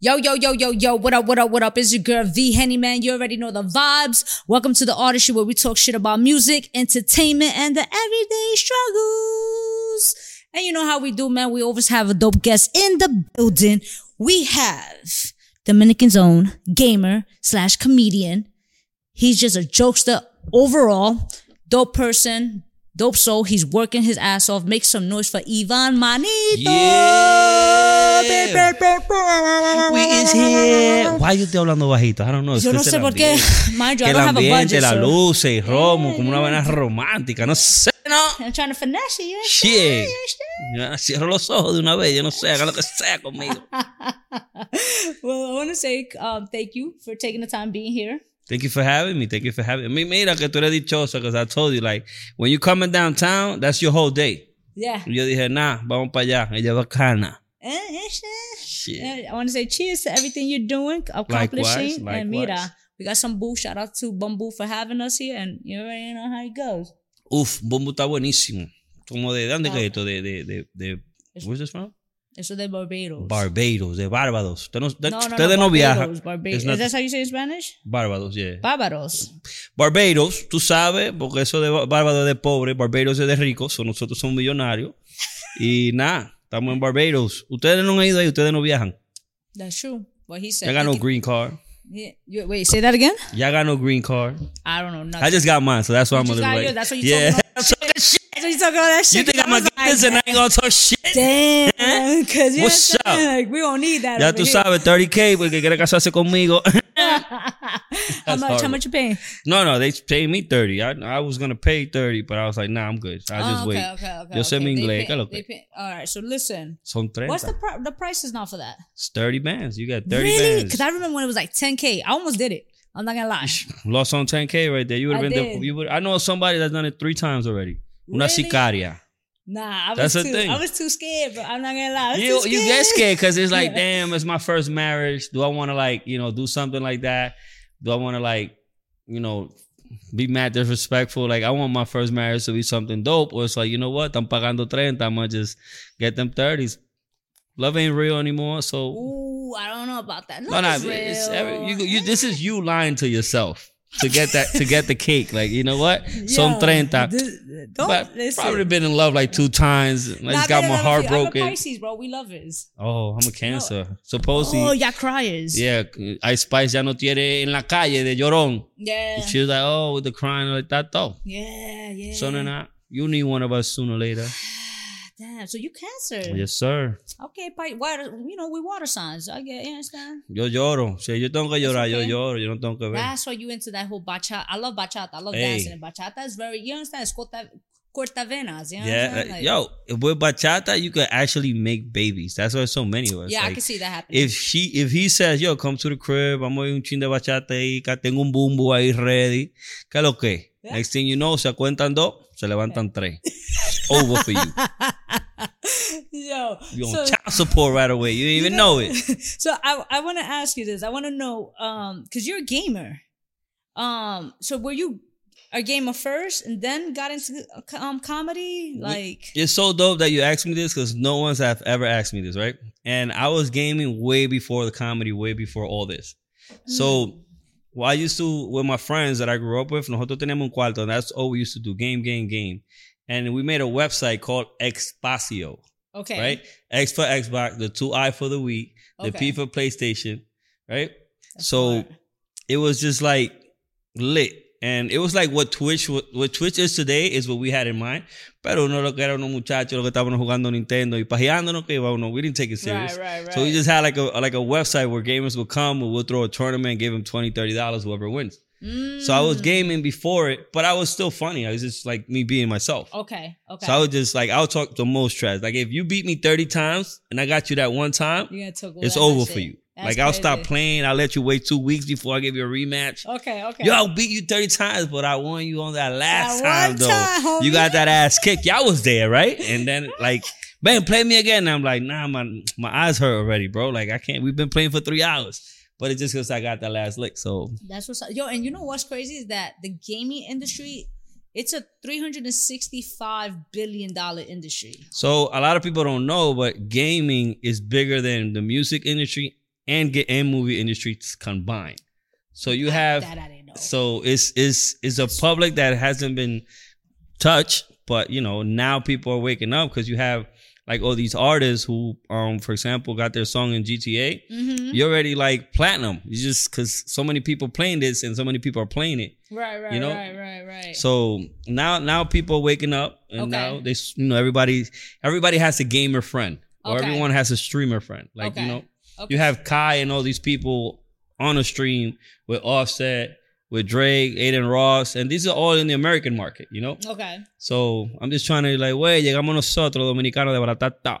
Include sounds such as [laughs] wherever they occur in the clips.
Yo, yo, yo, yo, yo, what up, what up, what up? It's your girl V Henny Man. You already know the vibes. Welcome to the Artistry Show where we talk shit about music, entertainment, and the everyday struggles. And you know how we do, man. We always have a dope guest in the building. We have Dominican's own gamer slash comedian. He's just a jokester overall, dope person, dope soul. He's working his ass off. Make some noise for Ivan Manito. Yeah. We is here. Why you estoy hablando bajito? I don't know. Yo no sé por qué. [laughs] Mind you, I don't have a budget. la luz, el romo, como una vaina romántica. No sé, no. I'm trying to finesse you. Shit. Cierro los ojos de una vez. Yo no sé, haga lo que sea [laughs] conmigo. well, I want to say um, thank you for taking the time being here. Thank you for having me. Thank you for having me. Mira que tú eres dichosa, because I told you, like, when you coming downtown, that's your whole day. Yeah. Y yo dije, nah, vamos para allá. Ella bacana. Eh, eh, shit. Shit. I want to say cheers to everything you're doing, accomplishing. Likewise, And likewise. mira, we got some boo. Shout out to Bumbu for having us here. And you already know how it goes. Uf, Bumbu está buenísimo. Como de, ¿de dónde que es esto? De, de, de, de, where's this from? Eso de Barbados. Barbados, de Barbados. Usted no, de- no, no, ustedes no, no, viajan. Barbados, not- Is that how you say it in Spanish? Barbados, yeah. Barbados. Barbados, tú sabes, porque eso de Barbados es de pobre, Barbados es de ricos, so nosotros somos millonarios. Y nada, estamos en Barbados. Ustedes no han ido ahí, ustedes no viajan. That's true. What he said. Ya ganó you. green card. Yeah. You- wait, say that again? Ya ganó green card. I don't know. Nothing. I just got mine, so that's why I'm a little late. that's what you yeah. talking [laughs] I'm talking shit. That's you talking about that shit. You think 'cause I'm gonna get this and I ain't gonna talk shit? Damn, because you What's up? Like, we don't need that. Ya tú here. sabes, 30K, porque quiere casarse conmigo. [laughs] how much? How much you paying? no, no, they paid me 30. I, I was gonna pay 30, but I was like, nah, I'm good. I'll just oh, okay, wait. okay, okay. Yo sé okay. mi inglés, pay- ¿qué es lo they que? pay- All right, so listen. Son 30. What's the pri- the prices now for that? It's 30 bands. You got 30 really? bands. Because I remember when it was like 10k. I almost did it. I'm not gonna lie. Lost on 10K right there. You would have been there. You would, I know somebody that's done it three times already. Una Really? sicaria. Nah, I was That's too. thing. I was too scared, but I'm not gonna lie. You, you get scared because it's like, Yeah. [laughs] damn, it's my first marriage. Do I want to like, you know, do something like that? Do I want to like, you know, be mad disrespectful? Like, I want my first marriage to be something dope. Or it's like, you know what? I'm pagando 30. I'm gonna just get them 30s. Love ain't real anymore. So, Ooh, I don't know about that. no, Love no, is it's every, you, you, this is you lying to yourself to get that, to get the cake. Like, you know what? Son Yo, 30. this- Don't But listen. probably been in love like two times. I Nah, just got my heart a few. I'm a broken. Pisces, bro. We lovers. Oh, I'm a cancer. Supposedly, Oh, y'all criers. yeah, I Spice ya no tiene en la calle de llorón. Yeah. She was like, oh, with the crying like that though. Yeah, yeah. So then I, you need one of us sooner or later. Damn. So you cancer. Yes, sir. Okay, Pi- water. You know we water signs. I get. You understand? Yo lloro. Si yo tengo que llorar, yo lloro. Yo no tengo que ver. That's why you into that whole bachata. I love bachata. I love Hey. dancing. And bachata is very. You understand? It's corta, cortavenas. You know Yeah, what I'm saying? uh, Like- yo, with bachata, you could actually make babies. That's why so many of us. Yeah, I can see that happening. if she, if he says, yo, come to the crib, vamos a un chin de bachata ahí, que tengo un Bumbu ahí ready, ¿qué lo que? Yeah. Next thing you know, se cuentan dos, se levantan tres. Over for you. [laughs] Yo. You on so, child support right away. You didn't even know it. [laughs] so I I want to ask you this. I want to know um because you're a gamer. Um. So were you a gamer first and then got into um comedy? Like. It's so dope that you asked me this because no one's have ever asked me this, right? And I was gaming way before the comedy, way before all this. So, well, I used to with my friends that I grew up with. Nosotros teníamos un cuarto, and that's all we used to do: game, game, game. And we made a website called Expacio, Okay. right? X for Xbox, the two I for the Wii, the Okay. P for PlayStation, right? That's so it was just like lit. And it was like what Twitch what, what Twitch is today is what we had in mind. Pero uno lo que era unos muchachos lo que estábamos jugando Nintendo y pajeándonos que iba uno. We didn't take it serious. Right, right, right. So we just had like a like a website where gamers would come and we'll throw a tournament, give them 20 $30, whoever wins. So I Mm. was gaming before it, but I was still funny. I was just like me being myself. Okay. Okay. So I was just like, I'll talk the most trash. Like if you beat me 30 times and I got you that one time, You're gonna talk it's over for you. That's like I'll stop playing. I'll let you wait two weeks before I give you a rematch. Okay. Okay. Yo, I'll beat you 30 times, but I won you on that last That time, though. time, you got that ass kick. Y'all was there, right? And then, [laughs] like, man, play me again. And I'm like, nah, my, my eyes hurt already, bro. Like, I can't. We've been playing for three hours. But it's just because I got that last lick. So, That's what's. Yo, and you know what's crazy is that the gaming industry, it's a three hundred and sixty-five billion dollar industry. so a lot of people don't know, but gaming is bigger than the music industry and get and movie industries combined. So you have that I didn't know. so it's it's it's a public that hasn't been touched, but you know now people are waking up because you have like all these artists who, um, for example, got their song in GTA. Mm-hmm. You're already like platinum. You just because so many people playing this and so many people are playing it. Right, right, you know? right, right, right. So now now people are waking up and Okay. now they you know everybody everybody has a gamer friend or Okay. everyone has a streamer friend. Like Okay. you know you have Kai and all these people on a stream with Offset, with Drake, Adin Ross, and these are all in the American market, you know? okay. So I'm just trying to like, wait, llegamos nosotros, dominicanos de baratata.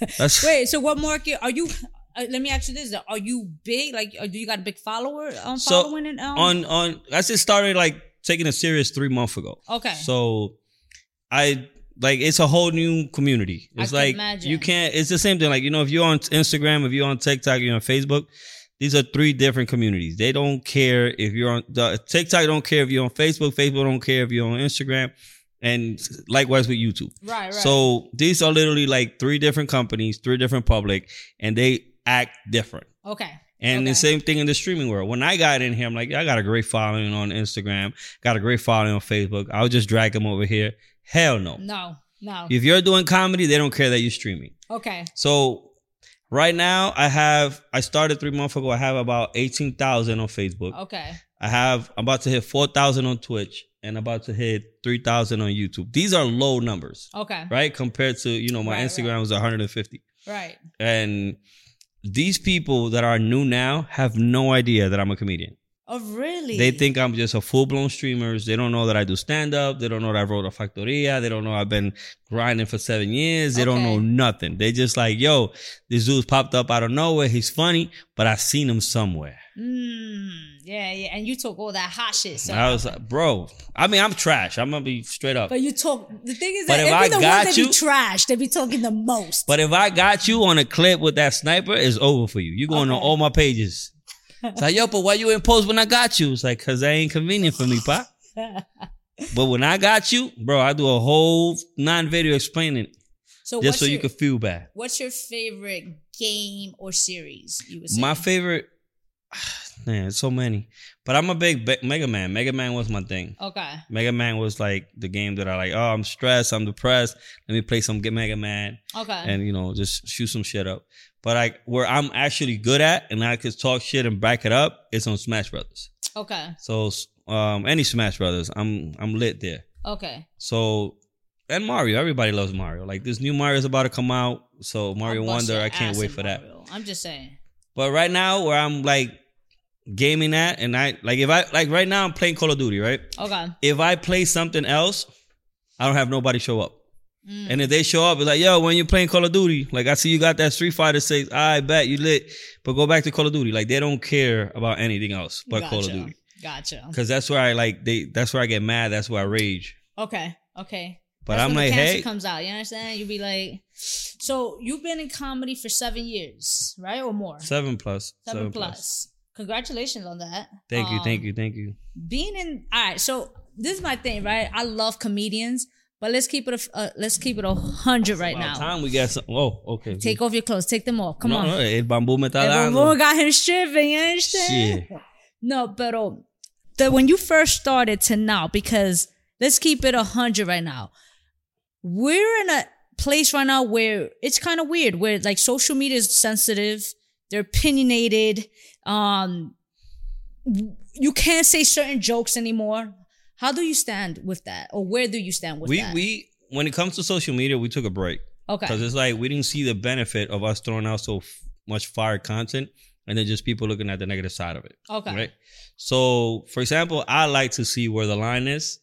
[laughs] That's Wait, so what market are you? Uh, let me ask you this: Are you big? Like, uh, do you got a big follower um, So, following it? Um, on on I just started like taking it serious three months ago. okay. So I like it's a whole new community. It's can like you can't it's the same thing. Like, you know, if you're on Instagram, if you're on TikTok, you're on Facebook, these are three different communities. They don't care if you're on the TikTok don't care if you're on Facebook, Facebook don't care if you're on Instagram, and likewise with YouTube. right, right. So these are literally like three different companies, three different public, and they act different. okay. And Okay. the same thing in the streaming world. When I got in here, I'm like, I got a great following on Instagram, got a great following on Facebook. I'll just drag them over here. Hell no. No, no. If you're doing comedy, they don't care that you're streaming. Okay. So right now, I have, I started three months ago. I have about 18,000 on Facebook. Okay. I have, I'm about to hit 4,000 on Twitch and about to hit 3,000 on YouTube. These are low numbers, Okay. right? Compared to, you know, my Right, Instagram right. was 150. Right. And these people that are new now have no idea that I'm a comedian. Oh, really? They think I'm just a full blown streamer. They don't know that I do stand up. They don't know that I wrote a factoria. They don't know I've been grinding for seven years. They don't know nothing. They just like, yo, this dude's popped up out of nowhere. He's funny, but I've seen him somewhere. Mm, yeah, yeah. And you talk all that hot shit. So. I was like, bro, I mean, I'm trash. I'm gonna be straight up. but you talk. The thing is But that if I the got ones that you- be trash, they be talking the most. But if I got you on a clip with that sniper, it's over for you. You're going on all my pages. It's like, yo, but why you in post when I got you? It's like, cause that ain't convenient for me, pa. [laughs] But when I got you, bro, I do a whole non-video explaining it so just so your, you can feel bad. What's your favorite game or series? You would say My favorite, [sighs] man, it's so many. But I'm a big Be- Mega Man. Mega Man was my thing. Okay. Mega Man was like the game that I like. Oh, I'm stressed. I'm depressed. Let me play some Mega Man Okay. and you know just shoot some shit up. But like where I'm actually good at and I could talk shit and back it up, it's on Smash Brothers. okay. So um, any Smash Brothers, I'm I'm lit there. Okay. So and Mario, everybody loves Mario. Like this new Mario's about to come out, so Mario Wonder, I can't wait for that. I'm just saying. But right now, where I'm like gaming at, and I like if I like right now I'm playing Call of Duty, right? Okay. If I play something else, I don't have nobody show up. Mm. And if they show up, it's like, yo, when you're playing Call of Duty, like I see you got that Street Fighter six, I bet you lit, but go back to Call of Duty. Like they don't care about anything else but Call of Duty. Gotcha. Cause that's where I like they that's where I get mad, that's where I rage. Okay. Okay. But That's I'm like, hey, comes out. You understand? You be like, so you've been in comedy for seven years, right, or more? seven plus. Seven, plus. Congratulations on that. Thank you, Um, thank you, thank you. Being in, all right. So this is my thing, right? I love comedians, but let's keep it. A, uh, let's keep it a hundred right now. time we got some. Oh, okay. Take off your clothes. Take them off. Come no, on. no, el Bumbu me está Everyone dando. got him stripping. You understand? Shit. No, pero the when you first started to now, because let's keep it a hundred right now. We're in a place right now where it's kind of weird, where like social media is sensitive, they're opinionated. Um, you can't say certain jokes anymore. How do you stand with that, or where do you stand with We that? we when it comes to social media, we took a break okay, because it's like we didn't see the benefit of us throwing out so f- much fire content, and then just people looking at the negative side of it. okay, Right. So, for example, I like to see where the line is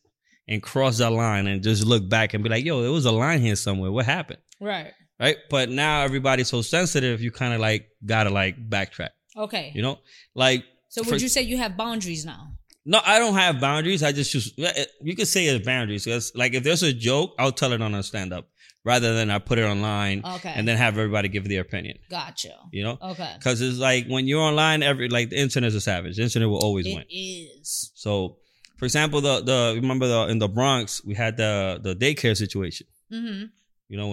and cross that line and just look back and be like, yo, there was a line here somewhere. What happened? right, Right. But now everybody's so sensitive, you kind of like gotta like backtrack. okay. You know, like so for- would you say you have boundaries now? No, I don't have boundaries. I just choose. You could say it's boundaries because, like, if there's a joke, I'll tell it on a stand up rather than I put it online Okay, and then have everybody give their opinion. gotcha. You know, Okay, because it's like when you're online, every like the internet is a savage. The internet will always win. it is. So, for example, the the remember the in the Bronx we had the the daycare situation. Mhm. You know,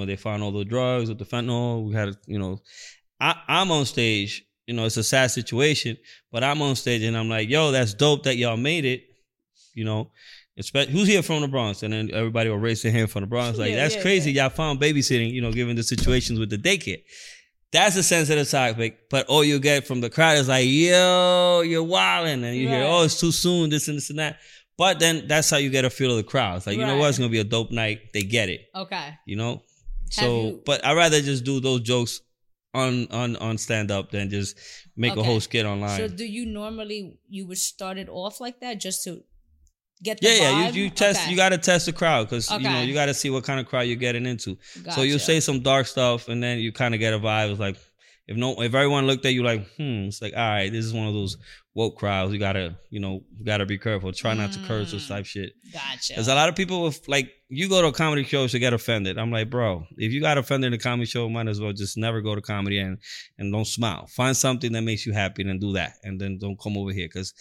it's a sad situation. But I'm on stage and I'm like, yo, that's dope that y'all made it. You know, who's here from the Bronx? And then everybody will raise their hand from the Bronx. Like, Yeah, that's yeah, crazy. Y'all found babysitting, you know, given the situations with the daycare. That's a sensitive topic, but all you get from the crowd is like, yo, you're wilding. And you hear, oh, it's too soon, this and this and that. But then that's how you get a feel of the crowd. It's like, you know what? It's going to be a dope night. They get it, Okay. you know? Have So, you- but I'd rather just do those jokes on on on stand up than just make a whole skit online. So do you normally you would start it off like that just to get the yeah, yeah. You, you test. Okay. You got to test the crowd because you know you got to see what kind of crowd you're getting into. So you say some dark stuff, and then you kind of get a vibe. It's like if no, if everyone looked at you like, hmm, it's like, all right, this is one of those woke crowds. You gotta, you know, you gotta be careful. Try not to curse or Mm. type shit. Gotcha. Because a lot of people, with like, you go to a comedy show to get offended. I'm like, bro, if you got offended in a comedy show, might as well just never go to comedy and and don't smile. Find something that makes you happy and do that, and then don't come over here. Because,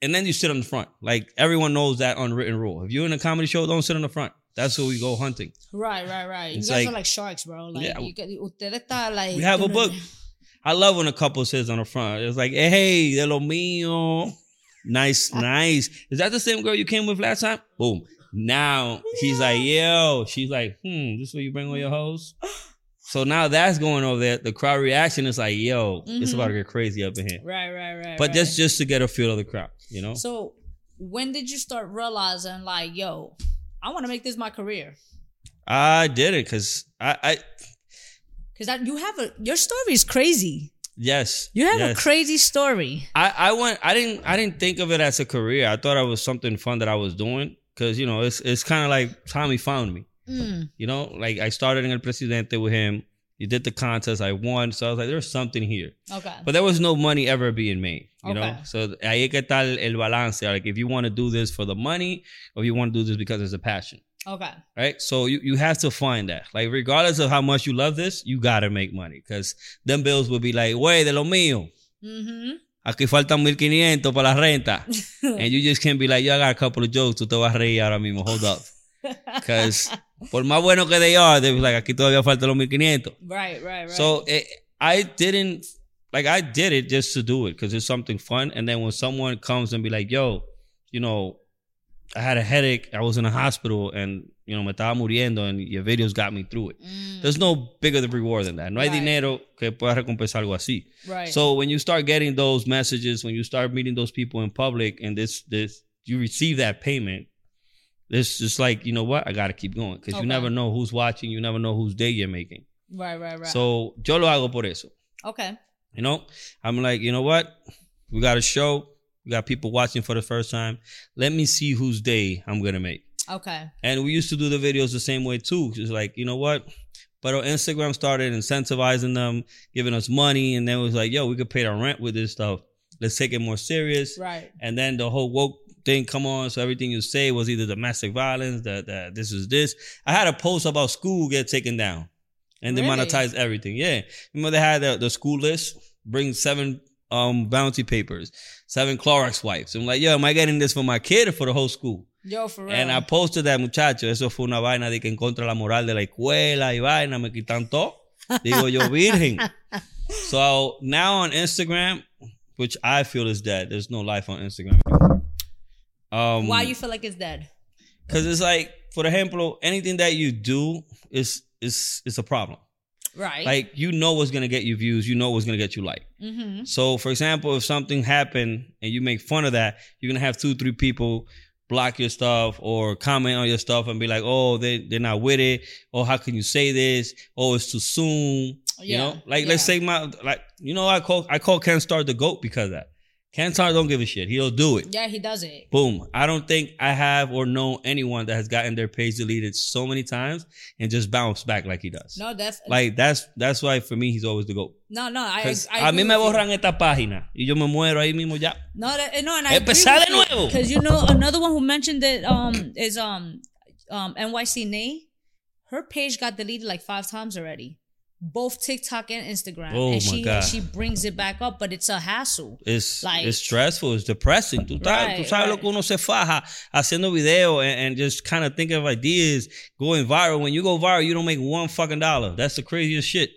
and then you sit on the front. Like everyone knows that unwritten rule. If you're in a comedy show, don't sit on the front. That's where we go hunting. Right, right, right. You It's guys like- are like sharks, bro. Like Yeah. you get, like We have a you book. I love when a couple sits on the front. It's like, hey, de lo mío. Nice, nice. Is that the same girl you came with last time? Boom. Now he's like, yo. She's like, hmm, this where you bring all your hoes? [gasps] So now that's going over there. The crowd reaction is like, yo, it's Mhm. about to get crazy up in here. Right, right, right. But right. just just to get a feel of the crowd, you know? so when did you start realizing like, yo, I want to make this my career? I did it because I, I Because that you have a your story is crazy. yes. You have yes. a crazy story. I, I went I didn't I didn't think of it as a career. I thought it was something fun that I was doing because you know it's it's kind of like Tommy found me. Mm, You know, like I started in El Presidente with him. You did the contest, I won. So I was like, there's something here. okay. But there was no money ever being made. You know, so ahí que está el, el balance. Like if you want to do this for the money, or you want to do this because it's a passion, Okay. right? So you you have to find that. Like regardless of how much you love this, you gotta make money because them bills will be like, way de lo mío. Mm-hmm. Aquí faltan 1500 para la renta. [laughs] and you just can't be like, yo, I got a couple of jokes, tú te vas a reír ahora mismo, hold up. [laughs] Because por más bueno que they are, they be like, aquí todavía faltan los 1500. right, right, right. So it, I didn't, like, I did it just to do it because it's something fun. And then when someone comes and be like, yo, you know, I had a headache, I was in a hospital, and, you know, me estaba muriendo, and your videos got me through it. Mm, There's no bigger reward than that. No hay Right. dinero que pueda recompensar algo así. right. So when you start getting those messages, when you start meeting those people in public, and this this you receive that payment, it's just like you know what I got to keep going because Okay. you never know who's watching, you never know whose day you're making. right, right, right. So yo lo hago por eso. okay. You know, I'm like, you know what? We got a show. We got people watching for the first time. Let me see whose day I'm gonna make. Okay. And we used to do the videos the same way too. It's like, you know what? But Instagram started incentivizing them, giving us money, and then it was like, yo, we could pay our rent with this stuff. Let's take it more serious. Right. And then the whole woke thing come on. So everything you say was either domestic violence, that that this is this. I had a post about school get taken down. And they Really? monetized everything. Yeah. Remember they had the, the school list, bring seven um bounty papers, seven Clorox wipes. I'm like, yo, am I getting this for my kid or for the whole school? Yo, for real. And I posted that, muchacho. Eso fue una vaina de que en contra la moral de la escuela y vaina. Me quitan todo. Digo yo, [laughs] virgen. So now on Instagram, which I feel is dead. There's no life on Instagram. Um, Why you feel like it's dead? Because it's like, for example, anything that you do is is is a problem. Right. Like you know what's gonna get you views. You know what's gonna get you like. mm-hmm. So, for example, if something happened and you make fun of that, you're gonna have two, three people block your stuff or comment on your stuff and be like, "Oh, they they're not with it." Oh, how can you say this? Oh, it's too soon. You Yeah, know, like let's say my like you know I call I call Ken Star the goat because of that. Ken Star don't give a shit. He'll do it. Yeah, he does it. Boom. I don't think I have or know anyone that has gotten their page deleted so many times and just bounced back like he does. No, that's Like that's that's why for me he's always the goat. no, no. I, 'Cause I, a mí me borran esta página y yo me muero ahí mismo ya. No, that, no, and I Empezar de nuevo. Because you know another one who mentioned it um is um um NYC Nay. Her page got deleted like five times already, both TikTok and Instagram. Oh, and my she God. she brings it back up, but it's a hassle. It's, Like- it's stressful, it's depressing. Tú, sabes- tú Right, sabes lo right. que uno se faja haciendo video and, and just kind of think of ideas going viral. When you go viral, you don't make one fucking dollar. That's the craziest shit.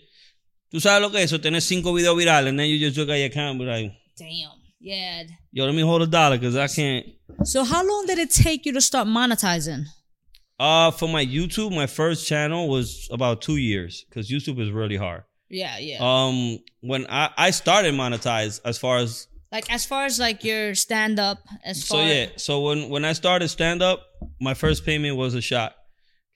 Tú sabes lo que es eso, tener cinco videos virales, and then you just look at your camera like, Damn. Yeah. yo, let me hold a dollar because I can't. So how long did it take you to start monetizing? Uh, for my YouTube, my first channel was about two years because YouTube is really hard. Yeah, yeah. Um, when I, I started monetize as far as like as far as like your stand up, as so far yeah, so when when I started stand up, my first payment was a shot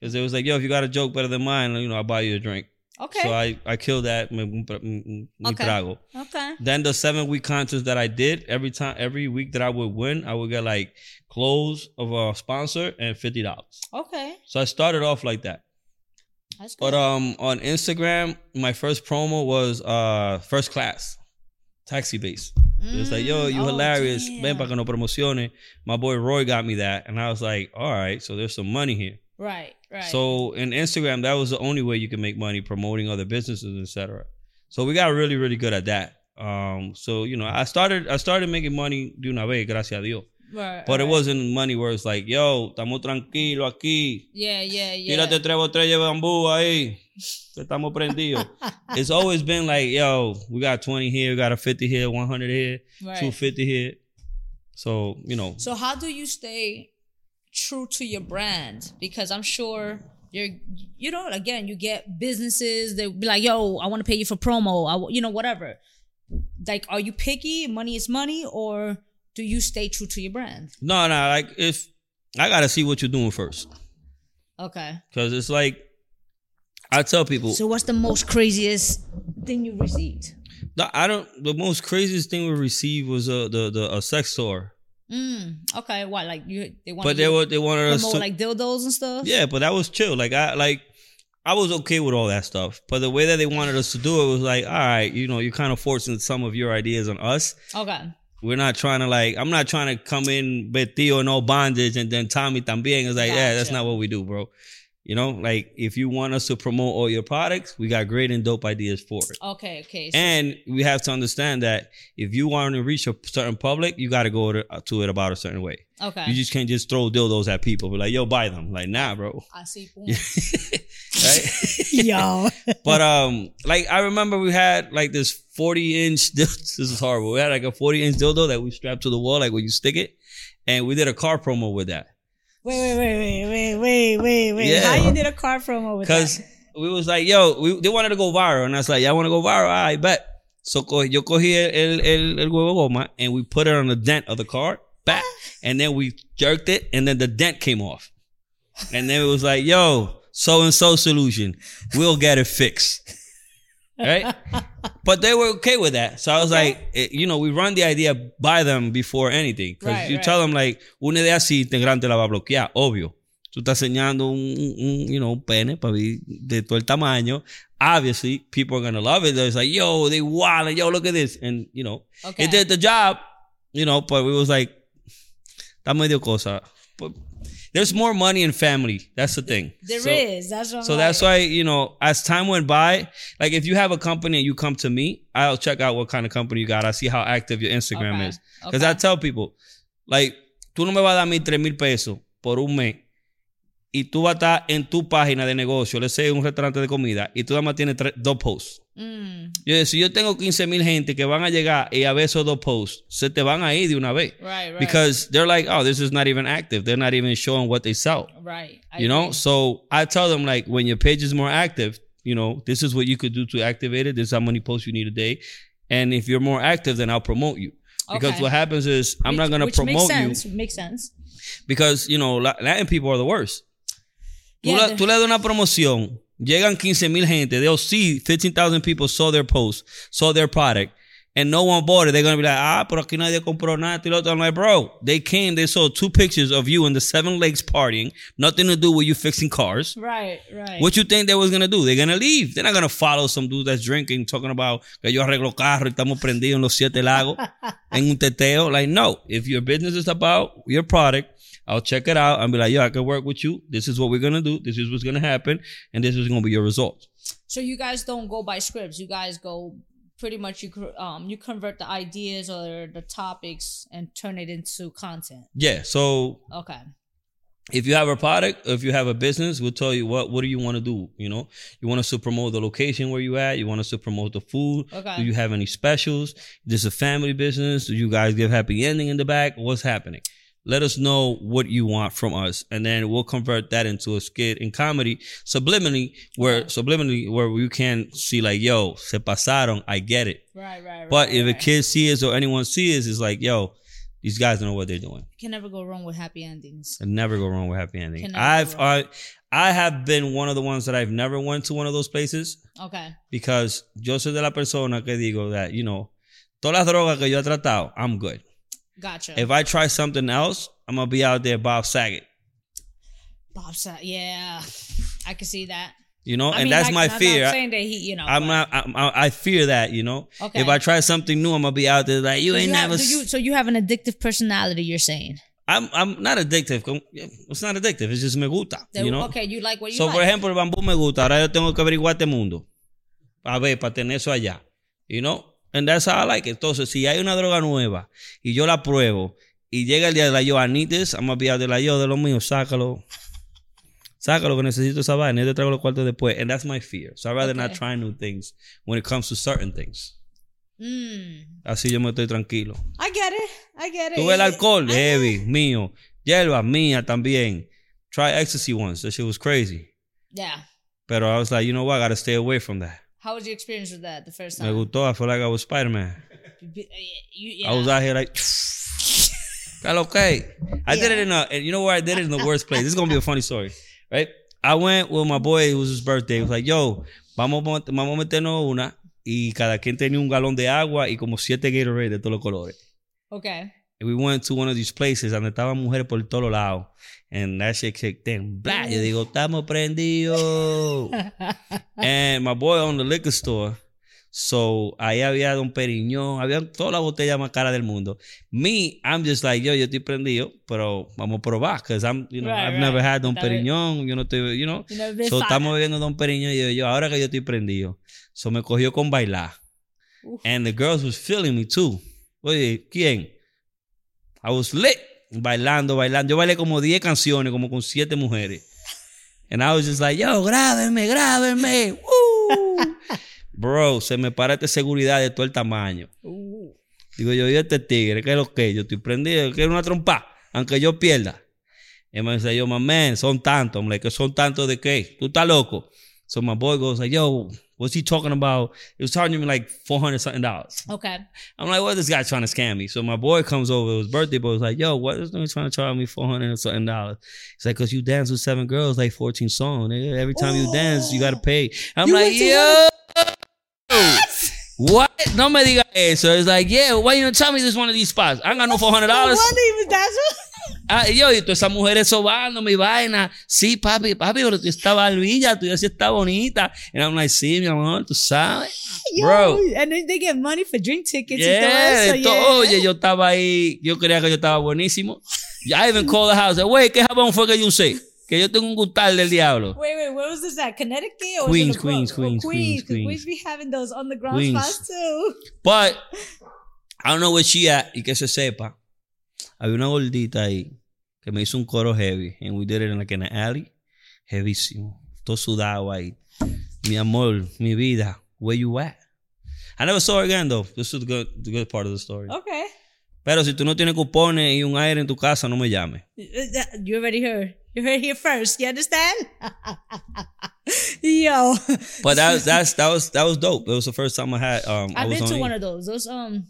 because it was like, yo, if you got a joke better than mine, you know, I'll buy you a drink. Okay. So I I killed that mi, mi mi Okay. trago. okay. Then the seven week contest that I did every time every week that I would win, I would get like clothes of a sponsor and fifty dollars. Okay. So I started off like that. That's good. But um on Instagram, my first promo was uh first class. Taxi base. It was like, yo, you Mm, oh, hilarious. damn. Ven pa que no promocione. My boy Roy got me that. And I was like, all right, so there's some money here. Right, right. So in Instagram, that was the only way you can make money promoting other businesses, etc. So we got really, really good at that. Um, so you know, I started I started making money de una vez, gracias a Dios. right, But it wasn't money where it's like, yo, estamos tranquilos aquí. Yeah, yeah, yeah. Tírate tres botellas de Bumbu ahí. Estamos prendidos. [laughs] it's always been like, yo, we got 20 here, we got a 50 here, 100 here, Right. 250 here. So, you know, So how do you stay true to your brand? Because I'm sure you're, you know, again, you get businesses that be like, "Yo, I want to pay you for promo," I, you know, whatever. Like, are you picky? Money is money, or do you stay true to your brand? no, no, like if I got to see what you're doing first. Okay. Because it's like, I tell people, So what's the most craziest thing you received? the, I don't, the most craziest thing we received was a, the, the, a sex store. Mm. Okay. What? Like you? They want. But they were, they wanted us to, like dildos and stuff. Yeah, but that was chill. Like I like I was okay with all that stuff. But the way that they wanted us to do it was like, all right, you know, you're kind of forcing some of your ideas on us. Okay. We're not trying to like I'm not trying to come in vestido no bondage and then Tommy también. is like, yeah, that's not what we do, bro. You know, like if you want us to promote all your products, we got great and dope ideas for it. Okay. Okay. So, And we have to understand that if you want to reach a certain public, you got to go to, to it about a certain way. okay. You just can't just throw dildos at people. Be like, yo, buy them. Like, nah, bro. I see. [laughs] right? [laughs] Yo. [laughs] but um, like I remember we had like this 40 inch. This is horrible. We had like a 40 inch dildo that we strapped to the wall, like when you stick it, and we did a car promo with that Wait, wait, wait, wait, wait, wait, wait, wait. Yeah. How you did a car promo with because that? we was like, yo, we, they wanted to go viral, and I was like, y'all want to go viral? I bet. So co- yo cogí el, el, el huevo goma and we put it on the dent of the car, back, and then we jerked it, and then the dent came off, and then it was like, yo, so and so solution, we'll get it fixed. Right? [laughs] But they were okay with that. So I was like, eh, you know, we run the idea by them before anything. Because Right, you right. tell them, like, una idea así, integrante la va a bloquear, obvio. Tú estás enseñando un, un, you know, un pene para ver de todo el tamaño. Obviously, people are going to love it. It's like, yo, they wild, yo, look at this. And, you know, Okay. it did the job, you know, but we was like, está medio cosa. But there's more money in family. That's the thing. There So- is. That's what I'm so that's why, you know, as time went by, like if you have a company and you come to me, I'll check out what kind of company you got. I see how active your Instagram Okay, is. Because okay. I tell people, like, tú no me vas a dar mis 3 mil pesos por un mes y tú vas a estar en tu página de negocio, le sé un restaurante de comida, y tú nada más tienes tres- dos posts. Mm, Yo, si yo tengo 15 mil gente que van a llegar y a ver esos dos posts, se te van a ir de una vez. right, right. Because they're like, oh, this is not even active. They're not even showing what they sell right. I you know agree. so i tell them like when your page is more active you know this is what you could do to activate it this is how many posts you need a day and if you're more active then i'll promote you because Okay. what happens is i'm not going to promote makes you sense. Makes sense. because you know La- latin people are the worst tú, Yeah, tú le das una promoción llegan 15 mil gente they'll see 15,000 people saw their post saw their product and no one bought it they're going to be like ah pero aquí nadie compró nada y lo otro. i'm like bro they came they saw two pictures of you in the seven lakes partying nothing to do with you fixing cars Right, right. What you think they was gonna do? They're gonna leave. They're not gonna follow some dude that's drinking, talking about que yo arreglo carro y estamos prendidos en los siete lagos [laughs] en un teteo. Like, no. If your business is about your product, I'll check it out and be like, yo, I can work with you. This is what we're gonna do. This is what's gonna happen, and this is gonna be your results. So you guys don't go by scripts. You guys go pretty much you um you convert the ideas or the topics and turn it into content. Yeah. So Okay. if you have a product, if you have a business, we'll tell you what what do you want to do. You know, you want us to promote the location where you at. You want us to promote the food. Okay. Do you have any specials? This is a family business. Do you guys give happy ending in the back? What's happening? Let us know what you want from us, and then we'll convert that into a skit in comedy subliminally, where subliminally where you can see like, yo, se pasaron. I get it. Right, right, right But if a kid sees or anyone sees, it's like, yo, these guys know what they're doing. can never go wrong with happy endings. Never go wrong with happy ending. Can never I've. I, I have been one of the ones that I've never went to one of those places Okay. because yo soy de la persona que digo that, you know, todas las drogas que yo he tratado, I'm good. Gotcha. If I try something else, I'm gonna be out there Bob Saget. Bob Saget, yeah, I can see that. You know, I and mean, that's like, my I'm fear. I, saying that he, you know, I'm but- not. I'm, I, I fear that. You know, Okay. if I try something new, I'm gonna be out there like you ain't you have- never. you, so you have an addictive personality. You're saying. I'm I'm not addictive. It's not addictive. It's just me gusta. That- You know. Okay, you like what you So, like. por ejemplo, el Bumbu me gusta. Ahora yo tengo que averiguar este mundo. A ver, para tener eso allá. You know? And that's how I like it. Entonces, si hay una droga nueva y yo la pruebo y llega el día de la yo, I need this, I'm gonna be out de la yo, de lo mío, sácalo. Sácalo que necesito esa vaina. Yo te traigo los cuartos después. And that's my fear. So I'd rather not try new things when it comes to certain things. Mm, Así yo me estoy tranquilo. I get it. I get it. Tuve el alcohol, I- heavy, mío. Hierba, mía también. Try ecstasy once. That shit was crazy. Yeah. Pero I was like, you know what? I gotta stay away from that. How was your experience with that the first time? Me gustó. I feel like I was Spider Man. Uh, you- yeah. I was out here like, [laughs] got okay. I did it in a, and you know where I did it in the worst place. This is gonna be a funny story, right? I went with my boy. It was his birthday. It was like, yo, vamos, vamos a meternos una. Y cada quien tenía un galón de agua y como siete Gatorade de todos los colores. okay. And we went to one of these places donde estaban mujeres por todos lados. And that shit kicked in. Blah. Yo digo, estamos prendidos. [laughs] and my boy owned the liquor store. So ahí había Don Periñón, había toda la botella más cara del mundo. Me, I'm just like, yo, yo estoy prendido, pero vamos a probar, because I'm, you know, Right, I've right. never had Don Periñón, yo no estoy, you know. You been So estamos bebiendo Don Periñón y yo, yo, ahora que yo estoy prendido. So me cogió con bailar. Uf. And the girls was feeling me too. Oye, ¿quién? I was lit. Bailando, bailando. Yo bailé como 10 canciones, como con 7 mujeres. And I was just like, yo, grábenme, grábenme. Woo. Bro, se me para esta seguridad de todo el tamaño. Digo yo, y este tigre, ¿qué es lo que? Yo estoy prendido, quiero una trompa, aunque yo pierda. Y me dice, yo, man, son tantos. I'm like, ¿son tantos de qué? ¿Tú estás loco? So my boy goes like, yo, what's he talking about? He was charging me like 400 something dollars. Okay. I'm like, what this guy trying to scam me? So my boy comes over, it was birthday boy, was like, yo, what is this trying to charge me 400 and something dollars? He's like, cause you dance with seven girls, like 14 songs. Every time you dance, you gotta pay. I'm You like, yo. What? No me diga eso. It's like, yeah, why you don't tell me this one of these spots? I got no $400. What even that's Ah, yo, y todas esas mujeres sobando mi vaina. Sí, papi, papi, pero tú estás barbilla, tú ya sí estás bonita. And I'm like, sí, mi amor, tú sabes. Bro. and then they get money for drink tickets. Yeah, y todo eso, yeah. oye, yo estaba ahí, yo creía que yo estaba buenísimo. I even [laughs] called the house. Güey, ¿qué jabón fue que yo usé? Que yo tengo un gustal del diablo. Wait, wait, where was this at? Connecticut or Queens, the Queens? Queens, oh, Queens, 'cause Queens. Queens be having those underground Queens. spots too. But, [laughs] I don't know where she at, y que se sepa. Había una gordita ahí que me hizo un coro heavy. And we did it in like an alley. Heavísimo. Todo sudado ahí. Mi amor, mi vida, where you at? I never saw her again though. This is the good, the good part of the story. Okay. Pero si tú no tienes cupones y un aire en tu casa, no me llames. You already heard. You heard here first. You understand? [laughs] Yo. But that was that's that was that was dope. It was the first time I had um I I've been to on one E. of those. Those um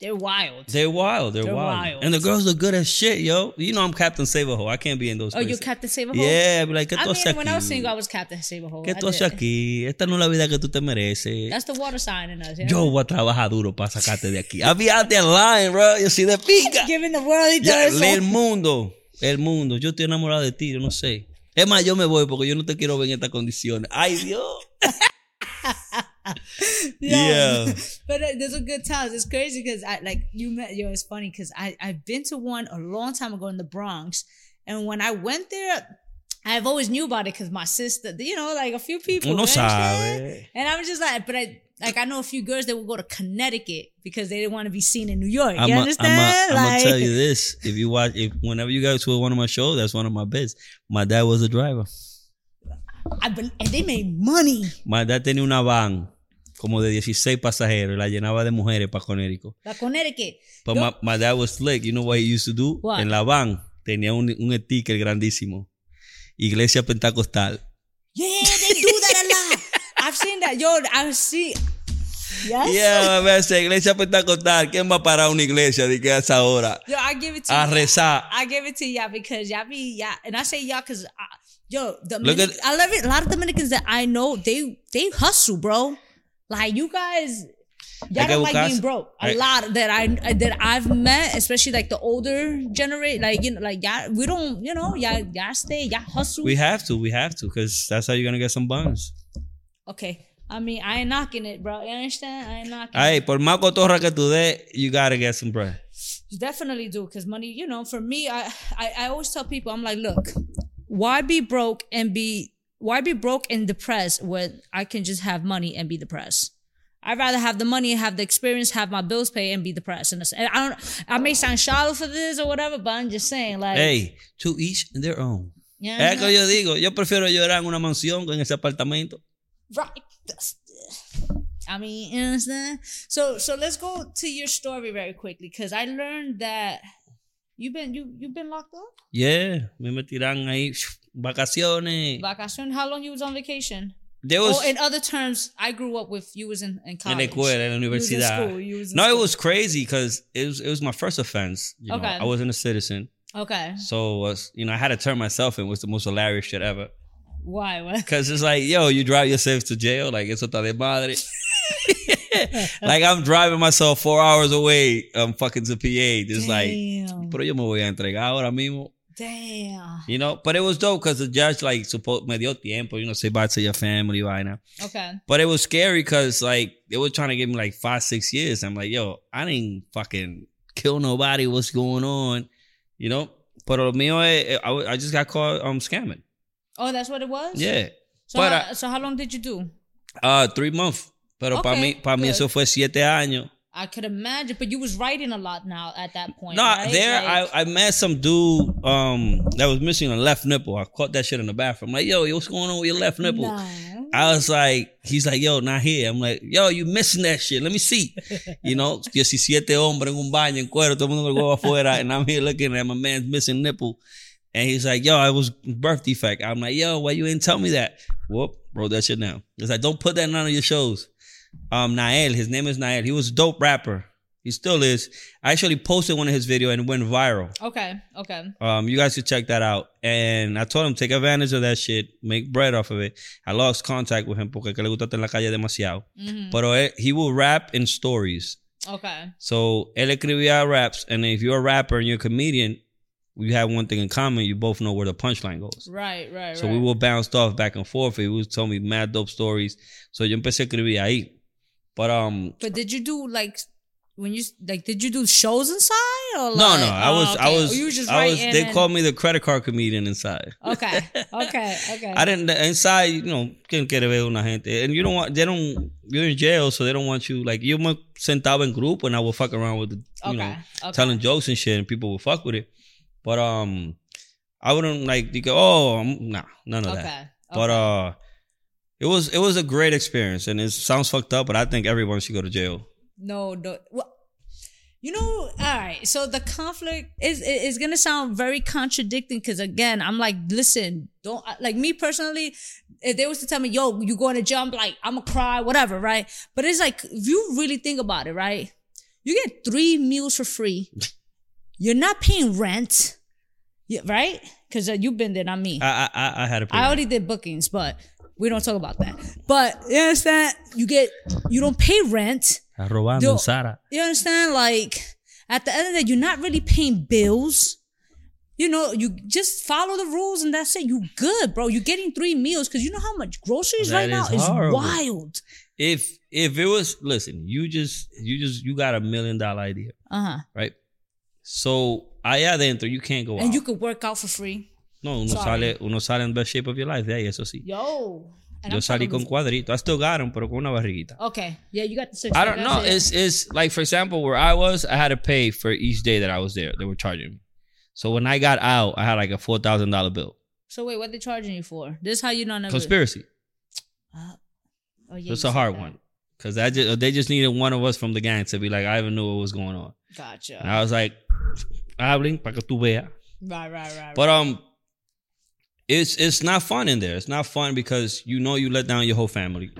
they're wild. They're wild. They're, They're wild. wild. And the girls look good as shit, yo. You know I'm Captain Save-A-Ho. I can't be in those Oh, you. Captain Save Yeah, be like, ¿qué I mean, when I was aquí? single, I was Captain Save a Hole. ¿Qué tú haces aquí? Esta no es la vida que tú te mereces. That's the water sign in us. You Yo voy a trabajar duro para sacarte de aquí. I'll be out there lying, bro. Yo soy de pica. [laughs] Giving the world does. el mundo. El mundo. Yo estoy enamorado de ti, yo no sé. Es más, yo me voy porque yo no te quiero ver en estas condiciones. Ay, Dios. [laughs] [laughs] Yeah. [laughs] But uh, those are good times. It's crazy because I like you met. Yo, it's funny because I I've been to one a long time ago in the Bronx, and when I went there, I've always knew about it because my sister, you know, like a few people. Uno sabe. And I was just like, but I like I know a few girls that will go to Connecticut because they didn't want to be seen in New York. I'm you a- understand? I'm like, gonna tell you this: if you watch, if whenever you go to one of my shows, that's one of my bits. My dad was a driver. I bel and they made money. My dad tenía una van como de 16 pasajeros la llenaba de mujeres para Connecticut. La Connecticut. But Yo- my, my dad was slick. You know what he used to do? What? En la van tenía un, un sticker grandísimo. Iglesia Pentecostal. Yeah, they do that a lot. I've seen that. Yo, I see. Yes. Yeah, a veces, iglesia pentecostal. ¿Quién va para una iglesia de que a esa hora? Yo, I give it to A you. rezar. I give it to y'all because y'all be y'all, and I say y'all because yo, Look Dominic, at- I love it. A lot of Dominicans that I know, they they hustle, bro. Like you guys, y'all don't like being broke. A lot that I that I've met, especially like the older generation, like you know, like y'all, we don't, you know, y'all y'all stay, y'all hustle. We have to. We have to because that's how you're going to get some buns. okay, I mean, I ain't knocking it, bro. You understand? I ain't knocking. Ay, por más cotorra que tú des, you got to get some bread. You definitely do because money you know for me I, I i always tell people i'm like look why be broke and be why be broke and depressed when i can just have money and be depressed? I'd rather have the money have the experience have my bills paid and be depressed. And, i don't i may sound shallow for this or whatever but i'm just saying like Hey, to each their own. Yeah, know, Es que yo digo, yo prefiero llorar en una mansión que en ese apartamento. right. That's- i mean you understand? So so let's go to your story very quickly because i learned that you've been you you've been locked up? Yeah, me me tiran ahí vacaciones. Vacation. How long you was on vacation? There was oh, in other terms, I grew up with you was in, in college. la escuela, en la in universidad. school, in No, it was crazy because it was it was my first offense. You know, Okay. I wasn't a citizen, Okay. so was you know I had to turn myself in. Was the most hilarious shit ever. Why? Cause it's like, yo, you drive yourself to jail, like it's a de madre. [laughs] like I'm driving myself four hours away, I'm fucking to PA. Just like, pero yo me voy a entregar ahora mismo. Damn. You know, but it was dope because the judge like supposed me dio tiempo, you know, say bye to your family, right now. Okay. But it was scary because like they were trying to give me like five, six years. I'm like, yo, I didn't fucking kill nobody. What's going on? You know. But lo mío, es- I, I just got caught um scamming. Oh, that's what it was. Yeah. So, but how, I- so how long did you do? Uh, three months. Pero para Okay, mí, para mí eso fue siete años. I could imagine, but you was writing a lot now at that point. No, right? there Like- I, I met some dude um that was missing a left nipple. I caught that shit in the bathroom. like, yo, what's going on with your left nipple? Nah. I was like, he's like, yo, not here. I'm like, yo, you missing that shit. Let me see. You know, [laughs] 17 hombres en un baño en cuero, todo el mundo huevo afuera, and I'm here looking at my man's missing nipple. And he's like, yo, I was birth defect. I'm like, yo, why you didn't tell me that? Whoop, wrote that shit down. It's like, don't put that in none of your shows. Um, Nael, his name is Nael. He was a dope rapper. He still is. I actually posted one of his video and it went viral. Okay. Okay. Um, you guys should check that out. And I told him take advantage of that shit, make bread off of it. I lost contact with him porque que le gusta en la calle demasiado. Pero él- he will rap in stories. Okay. So él escribía raps, and if you're a rapper and you're a comedian, you have one thing in common. You both know where the punchline goes. Right. Right. So right. we will bounce off back and forth. He was telling me mad dope stories. So yo empecé a escribir ahí. But um, But did you do like when you like? Did you do shows inside or like, no, no, I was, Oh, I was, Or you just I was. They and- called me the credit card comedian inside. Okay, [laughs] okay, okay. I didn't inside, you know, quien quiere ver una gente, and you don't want, they don't, you're in jail, so they don't want you like you me sentado en grupo, and I will fuck around with, the, you Okay, know, okay. telling jokes and shit, and people would fuck with it. But um, I wouldn't like you go, oh, I'm, nah, none of okay. that. But uh, it was it was a great experience, and it sounds fucked up, but I think everyone should go to jail. no, no. Well, you know, all right. So the conflict is is gonna sound very contradicting because again, I'm like, listen, don't like me personally. If they was to tell me, yo, you going to jump, like I'm gonna cry, whatever, right? But it's like if you really think about it, right? You get three meals for free. [laughs] You're not paying rent, yeah, right? Because uh, you've been there, not me. I I I, I had a. I already did bookings, but we don't talk about that. But you understand? You get you don't pay rent. robando Sara. You understand? Like at the end of the day, you're not really paying bills. You know, you just follow the rules and that's it. You good, bro. You're getting three meals because you know how much groceries That right now is is horrible. wild. If if it was listen, you just you just you got a million dollar idea, Uh huh. right? So allá adentro you can't go And out. And you could work out for free. No, uno Sorry. sale uno sale in best shape of your life. Yeah, eso sí. Yo. And Yo I'm salí con cuadrito. I still got them, pero con una barriguita. Okay. Yeah, you got the. I don't know. It's it's like for example, where I was, I had to pay for each day that I was there. They were charging me. So when I got out, I had like a four thousand dollar bill. So wait, what they charging you for? This how you know never. Conspiracy. Uh, oh yeah. It's a hard that. one because just they just needed one of us from the gang to be like, I even knew what was going on. Gotcha. And I was like, hablen para que tú veas. right, right, right. But um, it's it's not fun in there. It's not fun because you know you let down your whole family.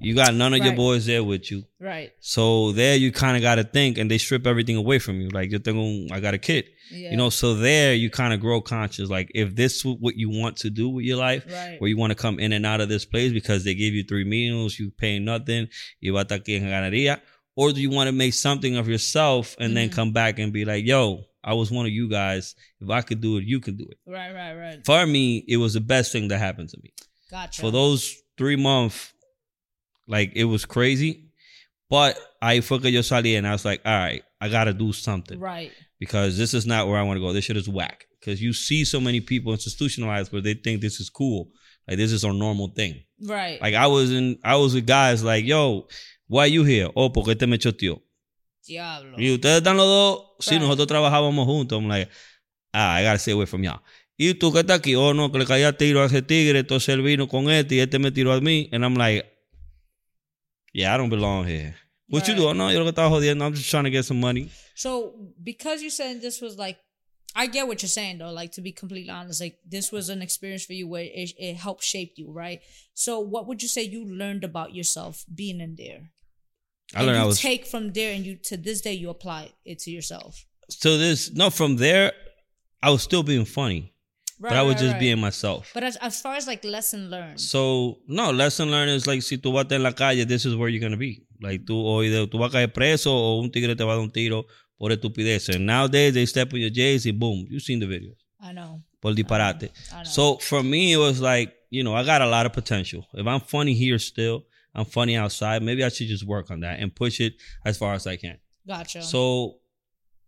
You got none of your boys there with you. right. So there you kind of got to think, and they strip everything away from you. Like you're thinking, I got a kid. Yeah. You know, so there you kind of grow conscious. Like if this is what you want to do with your life, Right. where you want to come in and out of this place because they give you three meals, you pay nothing, you va a estar aquí en ganadería, or do you want to make something of yourself and then Mhm. come back and be like, yo, I was one of you guys. If I could do it, you can do it. Right, right, right. For me, it was the best thing that happened to me. Gotcha. For those three months, like it was crazy. But I fue que yo salí and I was like, all right, I gotta do something Right. because this is not where I want to go. This shit is whack. Because you see so many people institutionalized where they think this is cool, like this is our normal thing. Right. Like I was in, I was with guys like, yo, why you here? Oh, porque este me choteó. Diablo. Y ustedes están los dos. Sí, Right. nosotros trabajábamos juntos. I'm like, ah, I gotta stay away from y'all. Y tú que estás aquí, oh no, que le caía tiro a ese tigre, entonces él vino con este y este me tiró a mí. And I'm like, yeah, I don't belong here. What you do? Oh, no, yo lo que estaba jodiendo. I'm just trying to get some money. So because you said this was like, I get what you're saying though. Like to be completely honest, like this was an experience for you where it, it helped shape you, right? So what would you say you learned about yourself being in there? I learned I was take from there and you to this day you apply it to yourself. so this no from there. I was still being funny, Right. but I was right, just right. being myself. But as, as far as like lesson learned, So, no, lesson learned is like si tú vas en la calle, this is where you're going to be. Like tú, o tú vas a caer preso o un tigre te va a dar un tiro por estupidez. And nowadays they step on your J's and boom, you've seen the videos. I know. Por disparate. I know. So for me, it was like, you know, I got a lot of potential. If I'm funny here still, I'm funny outside, maybe I should just work on that and push it as far as I can. Gotcha. So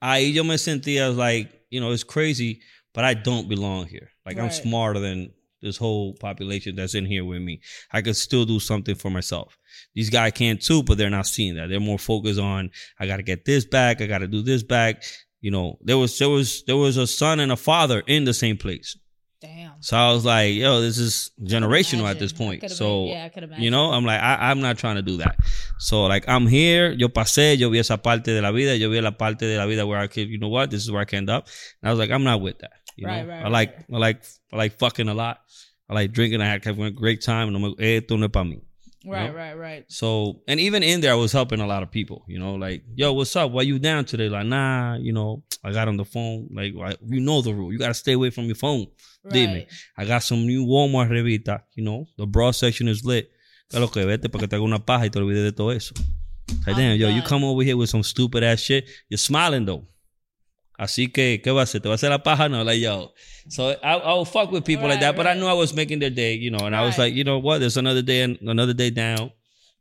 ahí yo me sentía like, you know, it's crazy, but I don't belong here. Like I'm smarter than this whole population that's in here with me. I could still do something for myself. These guys can too, but they're not seeing that. They're more focused on I gotta get this back, I gotta do this back. You know, there was there was there was a son and a father in the same place. Damn. So I was like, yo, this is generational at this point. So yeah, I you know, I'm like, I, I'm not trying to do that. So like, I'm here. Yo pasé. Yo vi esa parte de la vida. Yo vi la parte de la vida where I could, you know what? This is where I can end up. And I was like, I'm not with that. You Right, know, right, I like, right. I like, I like fucking a lot. I like drinking. I had having a great time. And I'm like, esto no es para mí. Right, know? right, right. So, and even in there, I was helping a lot of people, you know, like, yo, what's up? Why you down today? Like, nah, you know, [tsk] I got on the phone. Like, I- you know the rule. You got to stay away from your phone. Dime. Right. I got some new Walmart revista, you know, the bra section is lit. Que que vete para que te haga una paja y te olvides de todo eso. Like, oh damn, yo, you come over here with some stupid ass shit. You're smiling though. Así que, ¿qué va a hacer? ¿Te va a hacer la paja? No, like, yo. So I, I would fuck with people like Right, that, but I knew I was making their day, you know, and I was like, you know what? There's another day, and another day down.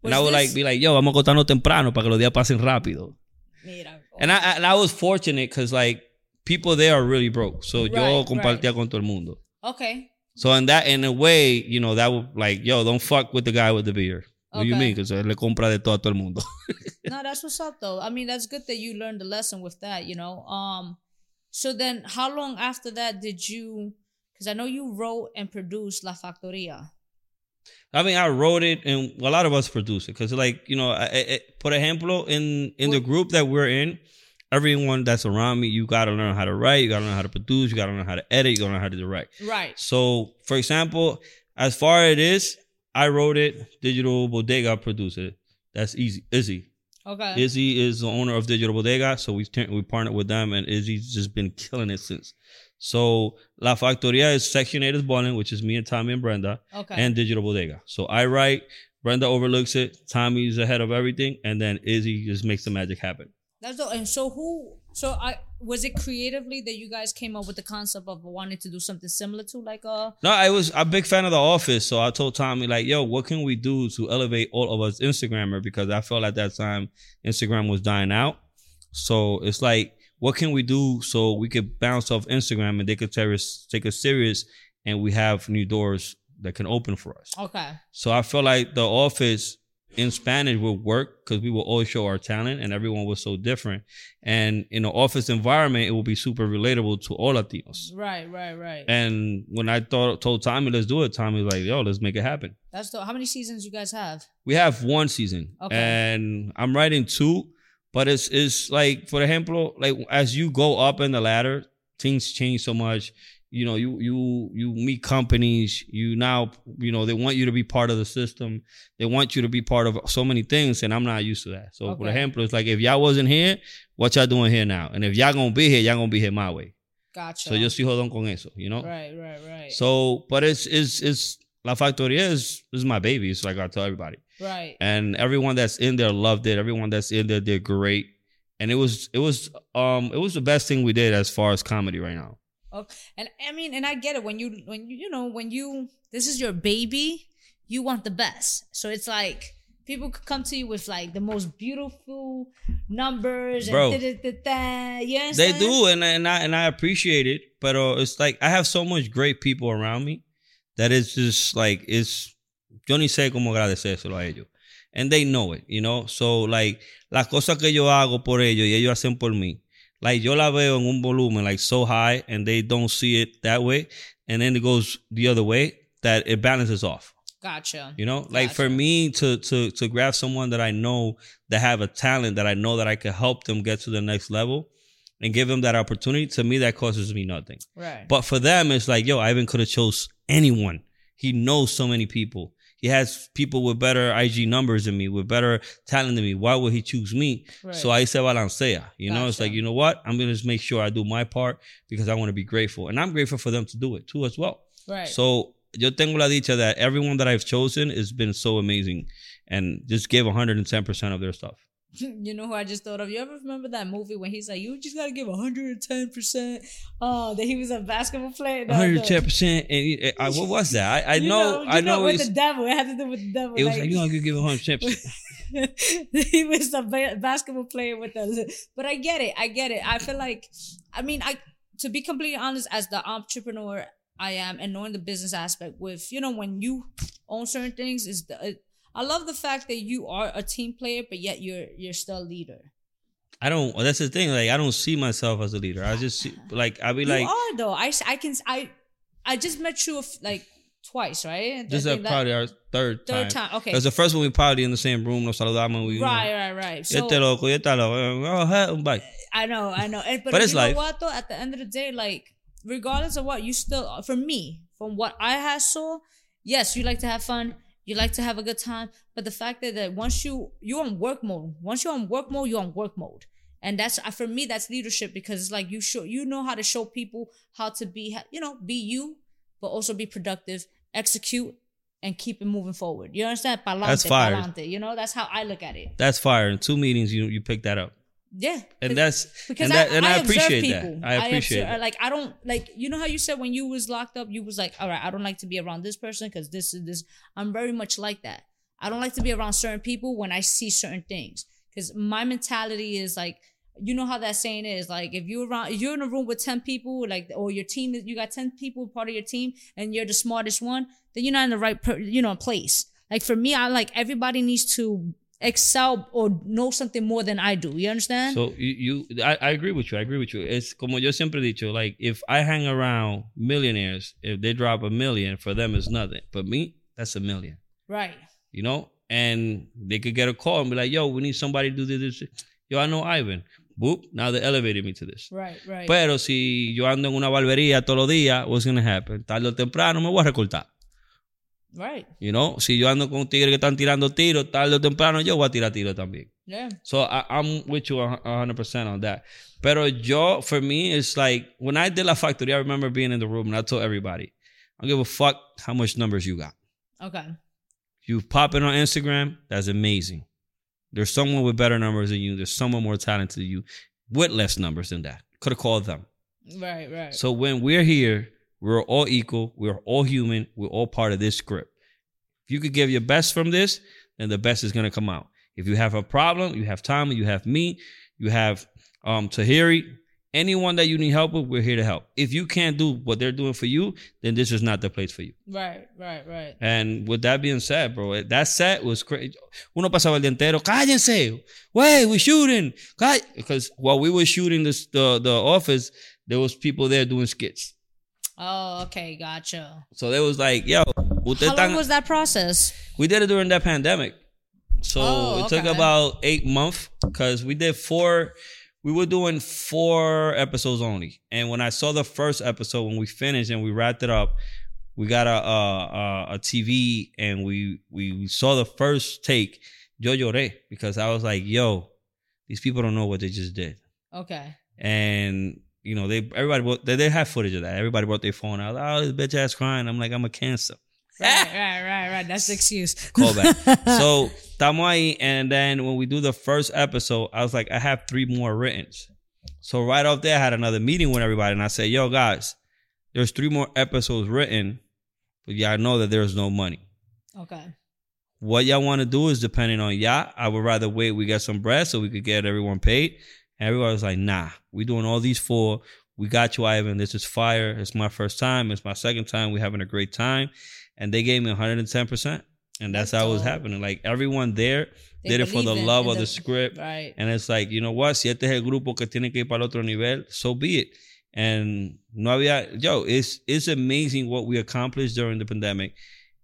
Was and I would this- like be like, yo, vamos a acostarnos temprano para que los días pasen rápido. Mira. Oh. And I, and I was fortunate because like people there are really broke. So yo Right, compartía right. con todo el mundo. Okay. So in that, in a way, you know, that would like, yo, don't fuck with the guy with the beer. What do you mean? Because él le compra de todo a todo el mundo. no, that's what's up though. I mean, that's good that you learned the lesson with that, you know. Um so then how long after that did you because I know you wrote and produced La Factoria. I mean, I wrote it, and a lot of us produce it because, like, you know, I, I, por ejemplo, in in the group that we're in, everyone that's around me, you gotta learn how to write, you gotta learn how to produce, you gotta learn how to edit, you gotta learn how to direct. Right. So, for example, as far as it is, I wrote it. Digital Bodega produced it. That's easy. Izzy. Okay. Izzy is the owner of Digital Bodega, so we turn- we partnered with them, and Izzy's just been killing it since. So La Factoria is Section 8 is balling, which is me and Tommy and Brenda, okay. and Digital Bodega. So I write, Brenda overlooks it, Tommy's ahead of everything, and then Izzy just makes the magic happen. That's dope. And so who? So I was it creatively that you guys came up with the concept of wanting to do something similar to like uh No, I was a big fan of The Office, so I told Tommy like, "Yo, what can we do to elevate all of us Instagrammer?" Because I felt at that time Instagram was dying out. So it's like, what can we do so we could bounce off Instagram and they could take us, take us serious, and we have new doors that can open for us. Okay. So I felt like the office in Spanish would work because we will always show our talent and everyone was so different. And in an office environment, it will be super relatable to all Latinos. Right, right, right. And when I thought told Tommy, let's do it, Tommy was like, yo, let's make it happen. That's the how many seasons you guys have? We have one season. Okay. And I'm writing two, but it's it's like for example, like as you go up in the ladder, things change so much. You know, you you you meet companies, you now, you know, they want you to be part of the system. They want you to be part of so many things, and I'm not used to that. So for example, it's like if y'all wasn't here, what y'all doing here now? And if y'all gonna be here, y'all gonna be here my way. Gotcha. So yo estoy jodón con eso, you know? Right, right, right. So, but it's it's it's La Factoria is is my baby. It's like I tell everybody, right. and everyone that's in there loved it. Everyone that's in there did great, and it was it was um it was the best thing we did as far as comedy right now. And I mean, and I get it when you when you you know when you this is your baby, you want the best. So it's like people could come to you with like the most beautiful numbers and Bro. da-da-da-da, you They understand? do, and and I and I appreciate it, but uh, it's like I have so much great people around me that it's just like it's yo ni sé cómo agradecérselo a ellos, and they know it, you know. So like las cosas que yo hago por ellos y ellos hacen por mí, like yo la veo en un volumen like so high, and they don't see it that way, and then it goes the other way that it balances off. Gotcha. You know, like for me to to to grab someone that I know that have a talent that I know that I could help them get to the next level and give them that opportunity, to me that costs me nothing. Right. But for them, it's like, yo, Ivan could have chose anyone. He knows so many people. He has people with better IG numbers than me, with better talent than me. Why would he choose me? right. So I say balancea. You know, it's like, you know what? I'm gonna just make sure I do my part because I want to be grateful. And I'm grateful for them to do it too as well. right. So yo tengo la dicha that everyone that I've chosen has been so amazing and just give 110% of their stuff. [laughs] you know who I just thought of? You ever remember that movie when he's like, "You just gotta give 110 percent"? Oh, that he was a basketball player. No, no. 110%. And he- I, what was that? I, I You know, you I know, with the devil. It had to do with the devil. it was like, you know, could give 110%. [laughs] he was a ba- basketball player with us. But I get it. I get it. I feel like, I mean, I to be completely honest, as the entrepreneur I am, and knowing the business aspect, with you know, when you own certain things, is the I love the fact that you are a team player, but yet you're you're still a leader. I don't, that's the thing. Like, I don't see myself as a leader. I just see, [sighs] like, I be like, you are though. I I can I I just met you like twice, right? This is that- probably our third time. third time. Okay, Because the first one we probably in the same room, nos saludamos. We, right, right, right. So, So este loco, este loco. Oh, bye. I know, I know. And, but But you it's know what though? At the end of the day, like regardless of what, you still for me, from what I have saw, yes, you like to have fun, you like to have a good time. But the fact that, that once you you're on work mode, once you're on work mode, you're on work mode. And that's for me, that's leadership because it's like you show you know how to show people how to be, you know, be you, but also be productive, execute, and keep it moving forward. You understand? Pa'lante, That's fire. pa'lante. You know, that's how I look at it. That's fire. In two meetings, you you pick that up. Yeah. And that's, because and, that, I, and I, observe appreciate people. that. I appreciate observe- it. Like I don't like you know how you said when you was locked up, you was like, all right, I don't like to be around this person because this is this. I'm very much like that. I don't like to be around certain people when I see certain things because my mentality is like. You know how that saying is like if you're around if you're in a room with 10 people like or your team you got 10 people part of your team and you're the smartest one then you're not in the right per, you know place like for me I like everybody needs to excel or know something more than I do you understand So you, you I, I agree with you. I agree with you. It's como yo siempre he dicho, like if I hang around millionaires, if they drop a million, for them it's nothing. But me, that's a million. right You know? And they could get a call and be like, yo, we need somebody to do this. this. Yo, I know Ivan. Boop. Now they elevated me to this. right right Pero si yo ando en una barbería todos los días, what's gonna happen? Tarde o temprano me voy a recortar. Right You know? Si yo ando con tigres que están tirando tiros, tarde o temprano yo voy a tirar tiros también. yeah So I, I'm with you a a hundred percent on that. Pero yo, for me, it's like when I did La Factory, I remember being in the room and I told everybody, I don't give a fuck how much numbers you got. okay You pop it on Instagram, that's amazing. There's someone with better numbers than you. There's someone more talented than you with less numbers than that. Could have called them. right right So when we're here, we're all equal. We're all human. We're all part of this script. If you could give your best from this, then the best is gonna come out. If you have a problem, you have Tommy, you have me, you have um Tahiri, anyone that you need help with, we're here to help. If you can't do what they're doing for you, then this is not the place for you. Right, right, right. And with that being said, bro, that set was crazy. Uno pasaba el día entero, cállense, wait, we're shooting. Cáll-" Because while we were shooting this, the, the office, there was people there doing skits. Oh, okay, gotcha. So they was like, yo, How long was that process? we did it during that pandemic. So Oh, it took about eight months because we did four. We were doing four episodes only, and when I saw the first episode, when we finished and we wrapped it up, we got a a, a, a TV and we we saw the first take. Yo lloré because I was like, "Yo, these people don't know what they just did," Okay. and you know they everybody brought- they, they have footage of that. Everybody brought their phone out. Oh, this bitch ass crying. I'm like, I'm a cancer. Right, right, right, right. That's the [laughs] excuse. Call back. [laughs] so estamos and then when we do the first episode, I was like, I have three more written. So right off there, I had another meeting with everybody, and I said, Yo, guys, there's three more episodes written, but y'all know that there's no money. Okay. What y'all want to do is depending on y'all. I would rather wait. We get some bread so we could get everyone paid. Everybody was like, Nah, we doing all these four. We got you, Ivan. This is fire. It's my first time. It's my second time. We're having a great time. And they gave me 110%. And that's, That's how it was happening. Like everyone there They did it for the love of the, the- script. Right. And it's like, you know what? Si este es el grupo que tiene que ir para el otro nivel, so be it. And no había, yo, it's it's amazing what we accomplished during the pandemic.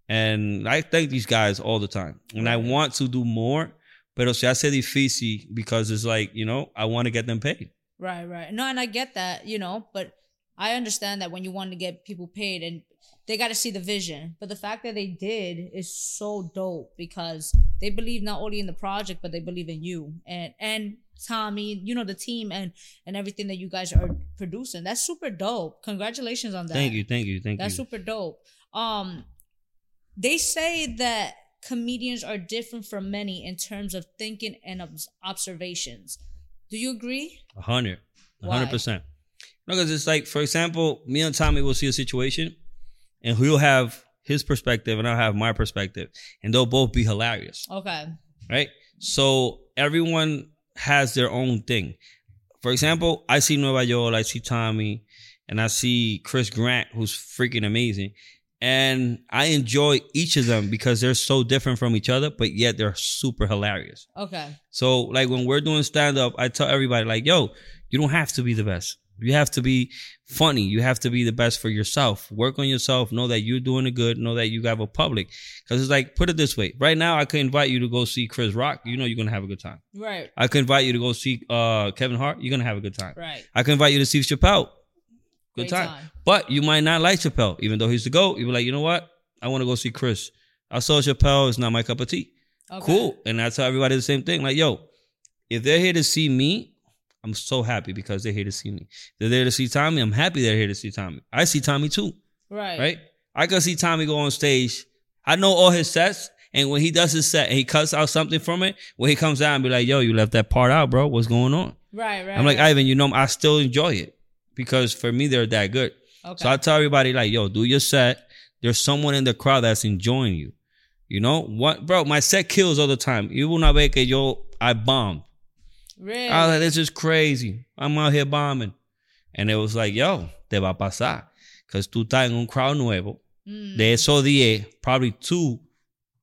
And I thank these guys all the time. And I want to do more, pero se hace difícil because it's like, you know, I want to get them paid. Right, right. No, and I get that, you know, but I understand that when you want to get people paid and they got to see the vision. But the fact that they did is so dope because they believe not only in the project, but they believe in you and and Tommy, you know, the team and and everything that you guys are producing. That's super dope. Congratulations on that. Thank you, thank you, thank That's you. That's super dope. Um, they say that comedians are different from many in terms of thinking and obs- observations. Do you agree? A hundred. A hundred percent. No, because it's like, for example, me and Tommy will see a situation and he'll have his perspective and I'll have my perspective. And they'll both be hilarious. Okay. Right? So everyone has their own thing. For example, I see Nueva York, I see Tommy, and I see Chris Grant, who's freaking amazing. And I enjoy each of them because they're so different from each other, but yet they're super hilarious. Okay. So like when we're doing stand up, I tell everybody like, yo, you don't have to be the best. You have to be funny. You have to be the best for yourself. Work on yourself. Know that you're doing it good. Know that you have a public. Cause it's like, put it this way. Right now, I could invite you to go see Chris Rock. You know you're gonna have a good time. Right. I could invite you to go see uh Kevin Hart. You're gonna have a good time. Right. I could invite you to see Chappelle. Good time. time. But you might not like Chappelle, even though he's the GOAT. You be like, you know what? I want to go see Chris. I saw Chappelle. It's not my cup of tea. Okay. Cool. And I tell everybody the same thing. Like, yo, if they're here to see me, I'm so happy because they're here to see me. If they're there to see Tommy, I'm happy they're here to see Tommy. I see Tommy too, Right. right? I can see Tommy go on stage. I know all his sets. And when he does his set and he cuts out something from it, when he comes out and be like, yo, you left that part out, bro. What's going on? Right. Right. I'm like. Ivan, you know, I still enjoy it because for me, they're that good. okay. So I tell everybody, like, yo, do your set. There's someone in the crowd that's enjoying you. You know what, bro? My set kills all the time. You will not vez que yo I bombed. really? I was like, this is crazy. I'm out here bombing, and it was like, yo, te va a pasar, cause tú estás en un crowd nuevo. Mm. De esos diez, probably two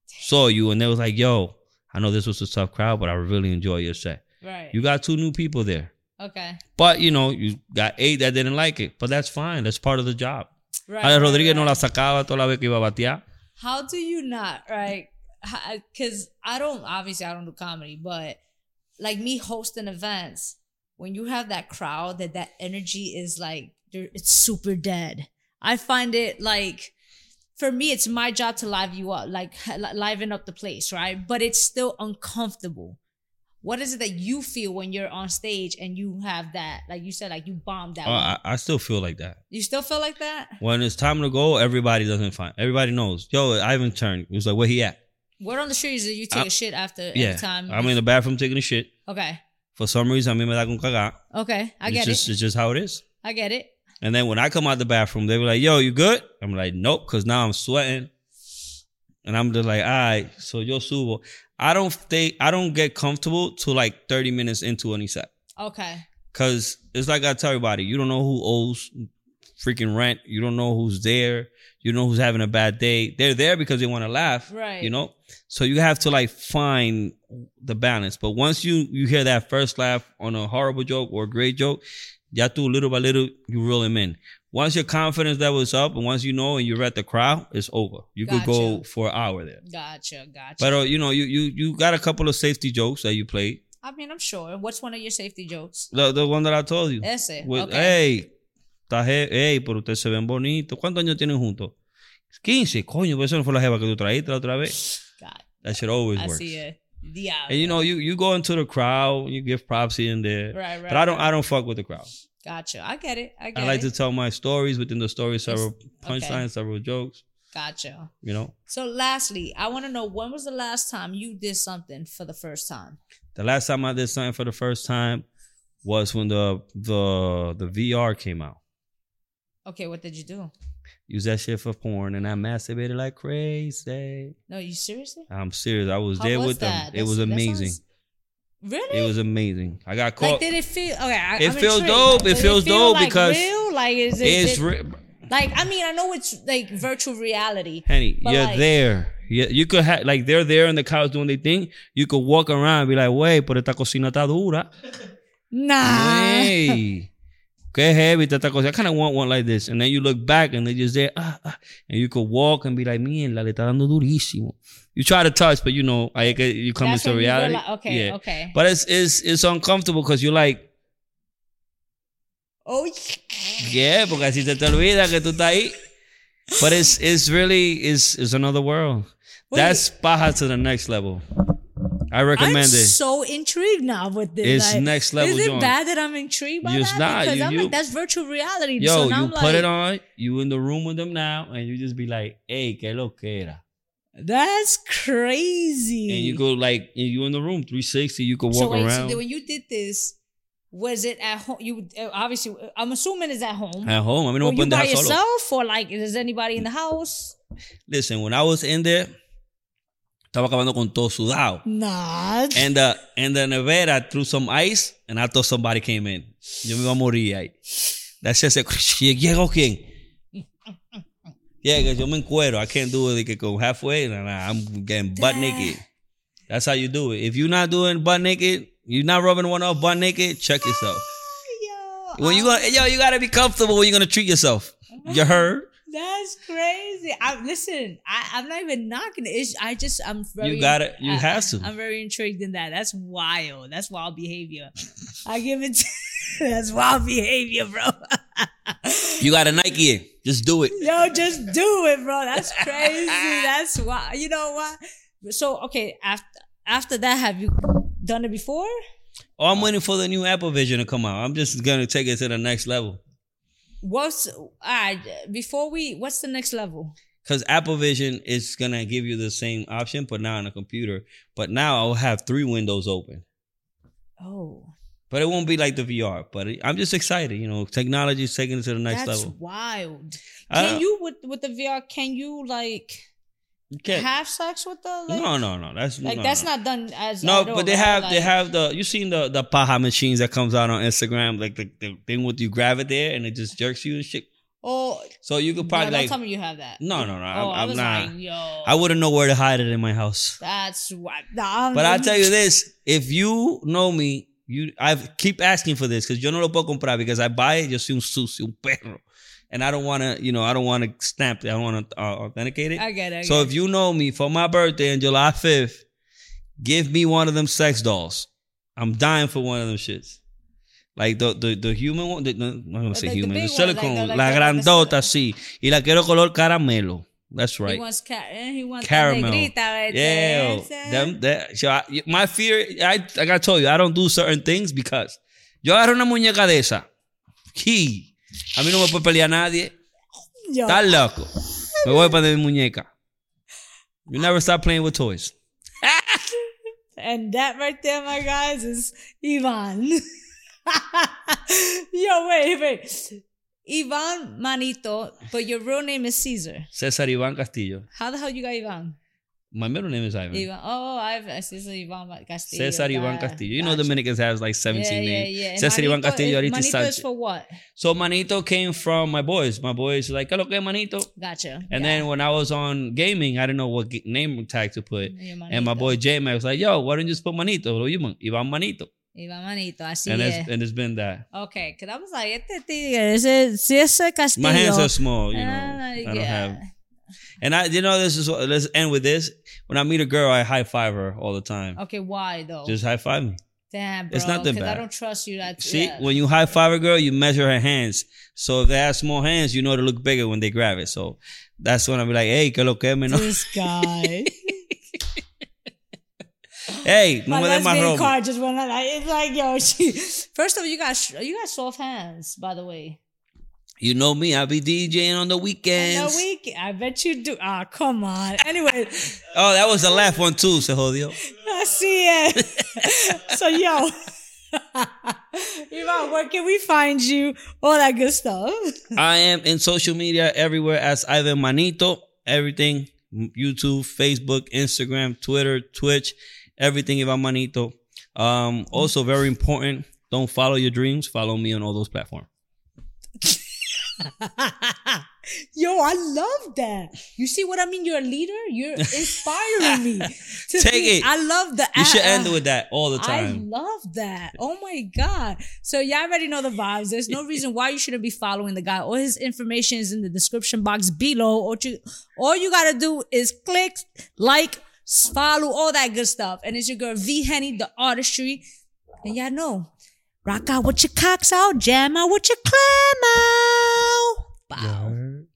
saw you, and they was like, yo, I know this was a tough crowd, but I really enjoy your set. right. You got two new people there, okay. but you know, you got eight that didn't like it, but that's fine. That's part of the job. Right. Ale right, Rodríguez no la sacaba toda la vez que iba a batear. How do you not, right? Because I don't, obviously, I don't do comedy, but like me hosting events, when you have that crowd, that that energy is like, it's super dead. I find it like, for me, it's my job to live you up, like li- liven up the place, right? But it's still uncomfortable. What is it that you feel when you're on stage and you have that, like you said, like you bombed that? Oh, one? I, I still feel like that. you still feel like that? When it's time to go, everybody doesn't find. Everybody knows. Yo, Ivan turned. It was like, where he at? Word on the street is that you take I- a shit after Yeah, every time. I'm in the bathroom taking a shit. okay. For some reason, a mí me da con cagar. Okay, I it's get just, it. It's just how it is. I get it. And then when I come out the bathroom, they were like, "Yo, you good?" I'm like, "Nope," because now I'm sweating, and I'm just like, "All right." So yo subo. I don't stay. I don't get comfortable till like 30 minutes into any set. Okay. Cause it's like I tell everybody, you don't know who owes freaking rent. You don't know who's there. You know who's having a bad day. They're there because they want to laugh. Right. You know? So you have to like find the balance. But once you you hear that first laugh on a horrible joke or a great joke, ya tú little by little you reel them in. Once your confidence level is up and once you know and you're at the crowd, it's over. You could go for an hour there. Gotcha, gotcha. But uh, you know, you you you got a couple of safety jokes that you played. I mean, I'm sure. What's one of your safety jokes? The, the one that I told you. Ese. With, okay. Hey, hey, pero ustedes se ven bonitos. ¿Cuántos años tienen juntos? 15. Coño, pero eso no fue la jeva que tú traíste la otra vez. God, That shit always I works. see it. Yeah. And you know, you you go into the crowd, you give props and there. Right, right. But I don't right. I don't fuck with the crowd. Gotcha. I get it. I get it. I like it. to tell my stories within the story, several okay. punchlines, several jokes. Gotcha. You know, So, lastly, I want to know when was the last time you did something for the first time? the last time I did something for the first time was when the the the VR came out. Okay, what did you do? Use that shit for porn, and I masturbated like crazy. No, you seriously? I'm serious. I was How there was with that? them. It was amazing. sounds- Really? It was amazing. I got caught. like, did it feel? Okay, I, It feels dope. It feels dope like, because real? Like, is it? it's it- re- like, I mean, I know it's like virtual reality. Henny, But you're like- there. You, you could have like they're there on the couch doing their thing. You could walk around and be like, "Wait, pero esta cocina está dura." Nah. Hey, qué heavy esta cosa. I kind of want one like this, and then you look back and they just there, ah, ah, and you could walk and be like, "Mierda, le está dando durísimo." You try to touch, but you know, I you come That's into reality. realize- okay, yeah. okay. But it's it's it's uncomfortable because you're like, Oh, yeah, porque así se te olvida que tú estás ahí. But it's it's really it's it's another world. Wait. That's paja to the next level. I recommend it. I'm it. so intrigued now with this. It's like, next level Is it joint. bad that I'm intrigued by It's that? not. Because You- I'm you- like, that's virtual reality. Yo, so now you I'm put like, it on, you in the room with them now, and you just be like, hey, que lo que era. That's crazy. And you go like, you in the room 360, you could so walk wait, around. so when you did this, was it at home? You uh, obviously, I'm assuming it's at home. at home. I mean, Were you by pendeja solo. yourself or like is anybody in the house? Listen, when I was in there, estaba acabando con todo sudado. Nah. And the and the nevera threw some ice, and I thought somebody came in. Yo me iba a morir ahí. That shit said, ¿llegó quién? Yeah, que yo me encuero. I can't do it like go halfway. Nah, nah, I'm getting butt naked. That's how you do it. If you're not doing butt naked, you're not rubbing one off butt naked, check yourself. Yo, When you gonna, yo, you gotta be comfortable when you're gonna treat yourself. You heard? That's crazy. I listen. I, I'm not even knocking it. I just I'm very. You got it. you I- have to. I'm very intrigued in that. That's wild. That's wild behavior. I give it. To, [laughs] that's wild behavior, bro. You got a Nike in. Just do it. Yo, just do it, bro. That's crazy. That's why. You know what? So okay, after after that, have you done it before? Oh, I'm waiting for the new Apple Vision to come out. I'm just gonna take it to the next level. What's all right? Before we, what's the next level? Because Apple Vision is gonna give you the same option, but now on a computer. But now I'll have three windows open. Oh, But it won't be like the VR. But it- I'm just excited. You know, technology is taking it to the next that's level. wild. Can don't- you with with the VR? Can you like You can't- have sex with the? Like, no, no, no. That's Like no, that's no. not done as No, but they have they have the you seen the the paja machines that comes out on Instagram, like the, the thing with you grab it there and it just jerks you and shit. Oh, So you could no, probably don't like tell me you have that. no no no Oh, I'm, I I'm not. like, yo, I wouldn't know where to hide it in my house. That's what. Nah, But I'll tell you this: if you know me, you I keep asking for this because yo no lo puedo comprar because I buy it. Yo soy un sucio, un perro, and I don't want to, you know, I don't want to stamp it. I don't want to uh, authenticate it. I get it. I so get if you know me for my birthday on July fifth, give me one of them sex dolls. I'm dying for one of them shits. Like the the, the human one, the, I'm gonna say Like the human, the, big one, silicone, like the- like la grandota, sí, y la quiero color caramelo. That's right. He wants car- eh, he wants Caramel. Yeah, them, that, so I- my fear, I, like I told you, I don't do certain things because yo agarro una muñeca de esa. Key. A mí no me puede pelear nadie. Yo, Estás loco. Me voy para de mi muñeca. You never stop playing with toys. [laughs] and that right there, my guys, is Ivan. [laughs] Yo, wait, wait. Ivan Manito, but your real name is Caesar. César Iván Castillo. How the hell you got Ivan? My middle name is Ivan. Ivan. Oh, Ivan. Cesar Ivan Castillo. Cesar Ivan Castillo. You know gotcha. Dominicans have like 17 yeah, yeah, names. yeah. And Cesar Ivan Castillo, is- Manito is Sánchez. for what? So Manito came from my boys. My boys like, ¿qué lo que Manito? Gotcha. And then when I was on gaming, I didn't know what name tag to put. And my boy J Mac was like, yo, why don't you just put Manito? Lo Ivan, Ivan Manito. Ivan Manito. Así And es. it's, and it's been that. Okay, because I was like, este tigre, ese Cesar Castillo. My hands are small, you know. Ah, I don't yeah. have. And I, you know, this is what- let's end with this. When I meet a girl, I high five her all the time. Okay, why though? Just high five me. Damn, bro. it's not that 'cause I don't trust you. That See, yeah. when you high five a girl, you measure her hands. So if they have small hands, you know they look bigger when they grab it. So that's when I be like, hey, que lo que me no. this guy. [laughs] Hey, no My me lesbian robo. card just went like it's like yo. She, first of all, you got you got soft hands, by the way. You know me, I'll be DJing on the weekends. week, I bet you do. Ah, come on. Anyway, [laughs] Oh, that was the last one too, se jodió. I see it. so yo, [laughs] Ivan, where can we find you? All that good stuff. I am in social media everywhere as Ivan Manito. Everything YouTube, Facebook, Instagram, Twitter, Twitch, everything Ivan Manito. Um, also very important. Don't follow your dreams. Follow me on all those platforms. [laughs] Yo, I love that. You see what I mean? You're a leader. You're [laughs] inspiring me. to Take be- it. I love the. You should end with that all the time. I love that. Oh my God. So y'all already know the vibes. There's no reason why you shouldn't be following the guy. All his information is in the description box below. All you, all you gotta do is click, like, follow, all that good stuff. And it's your girl V Henny, the artistry. And y'all know, rock out with your cocks out, jam out with your clam out. Bow.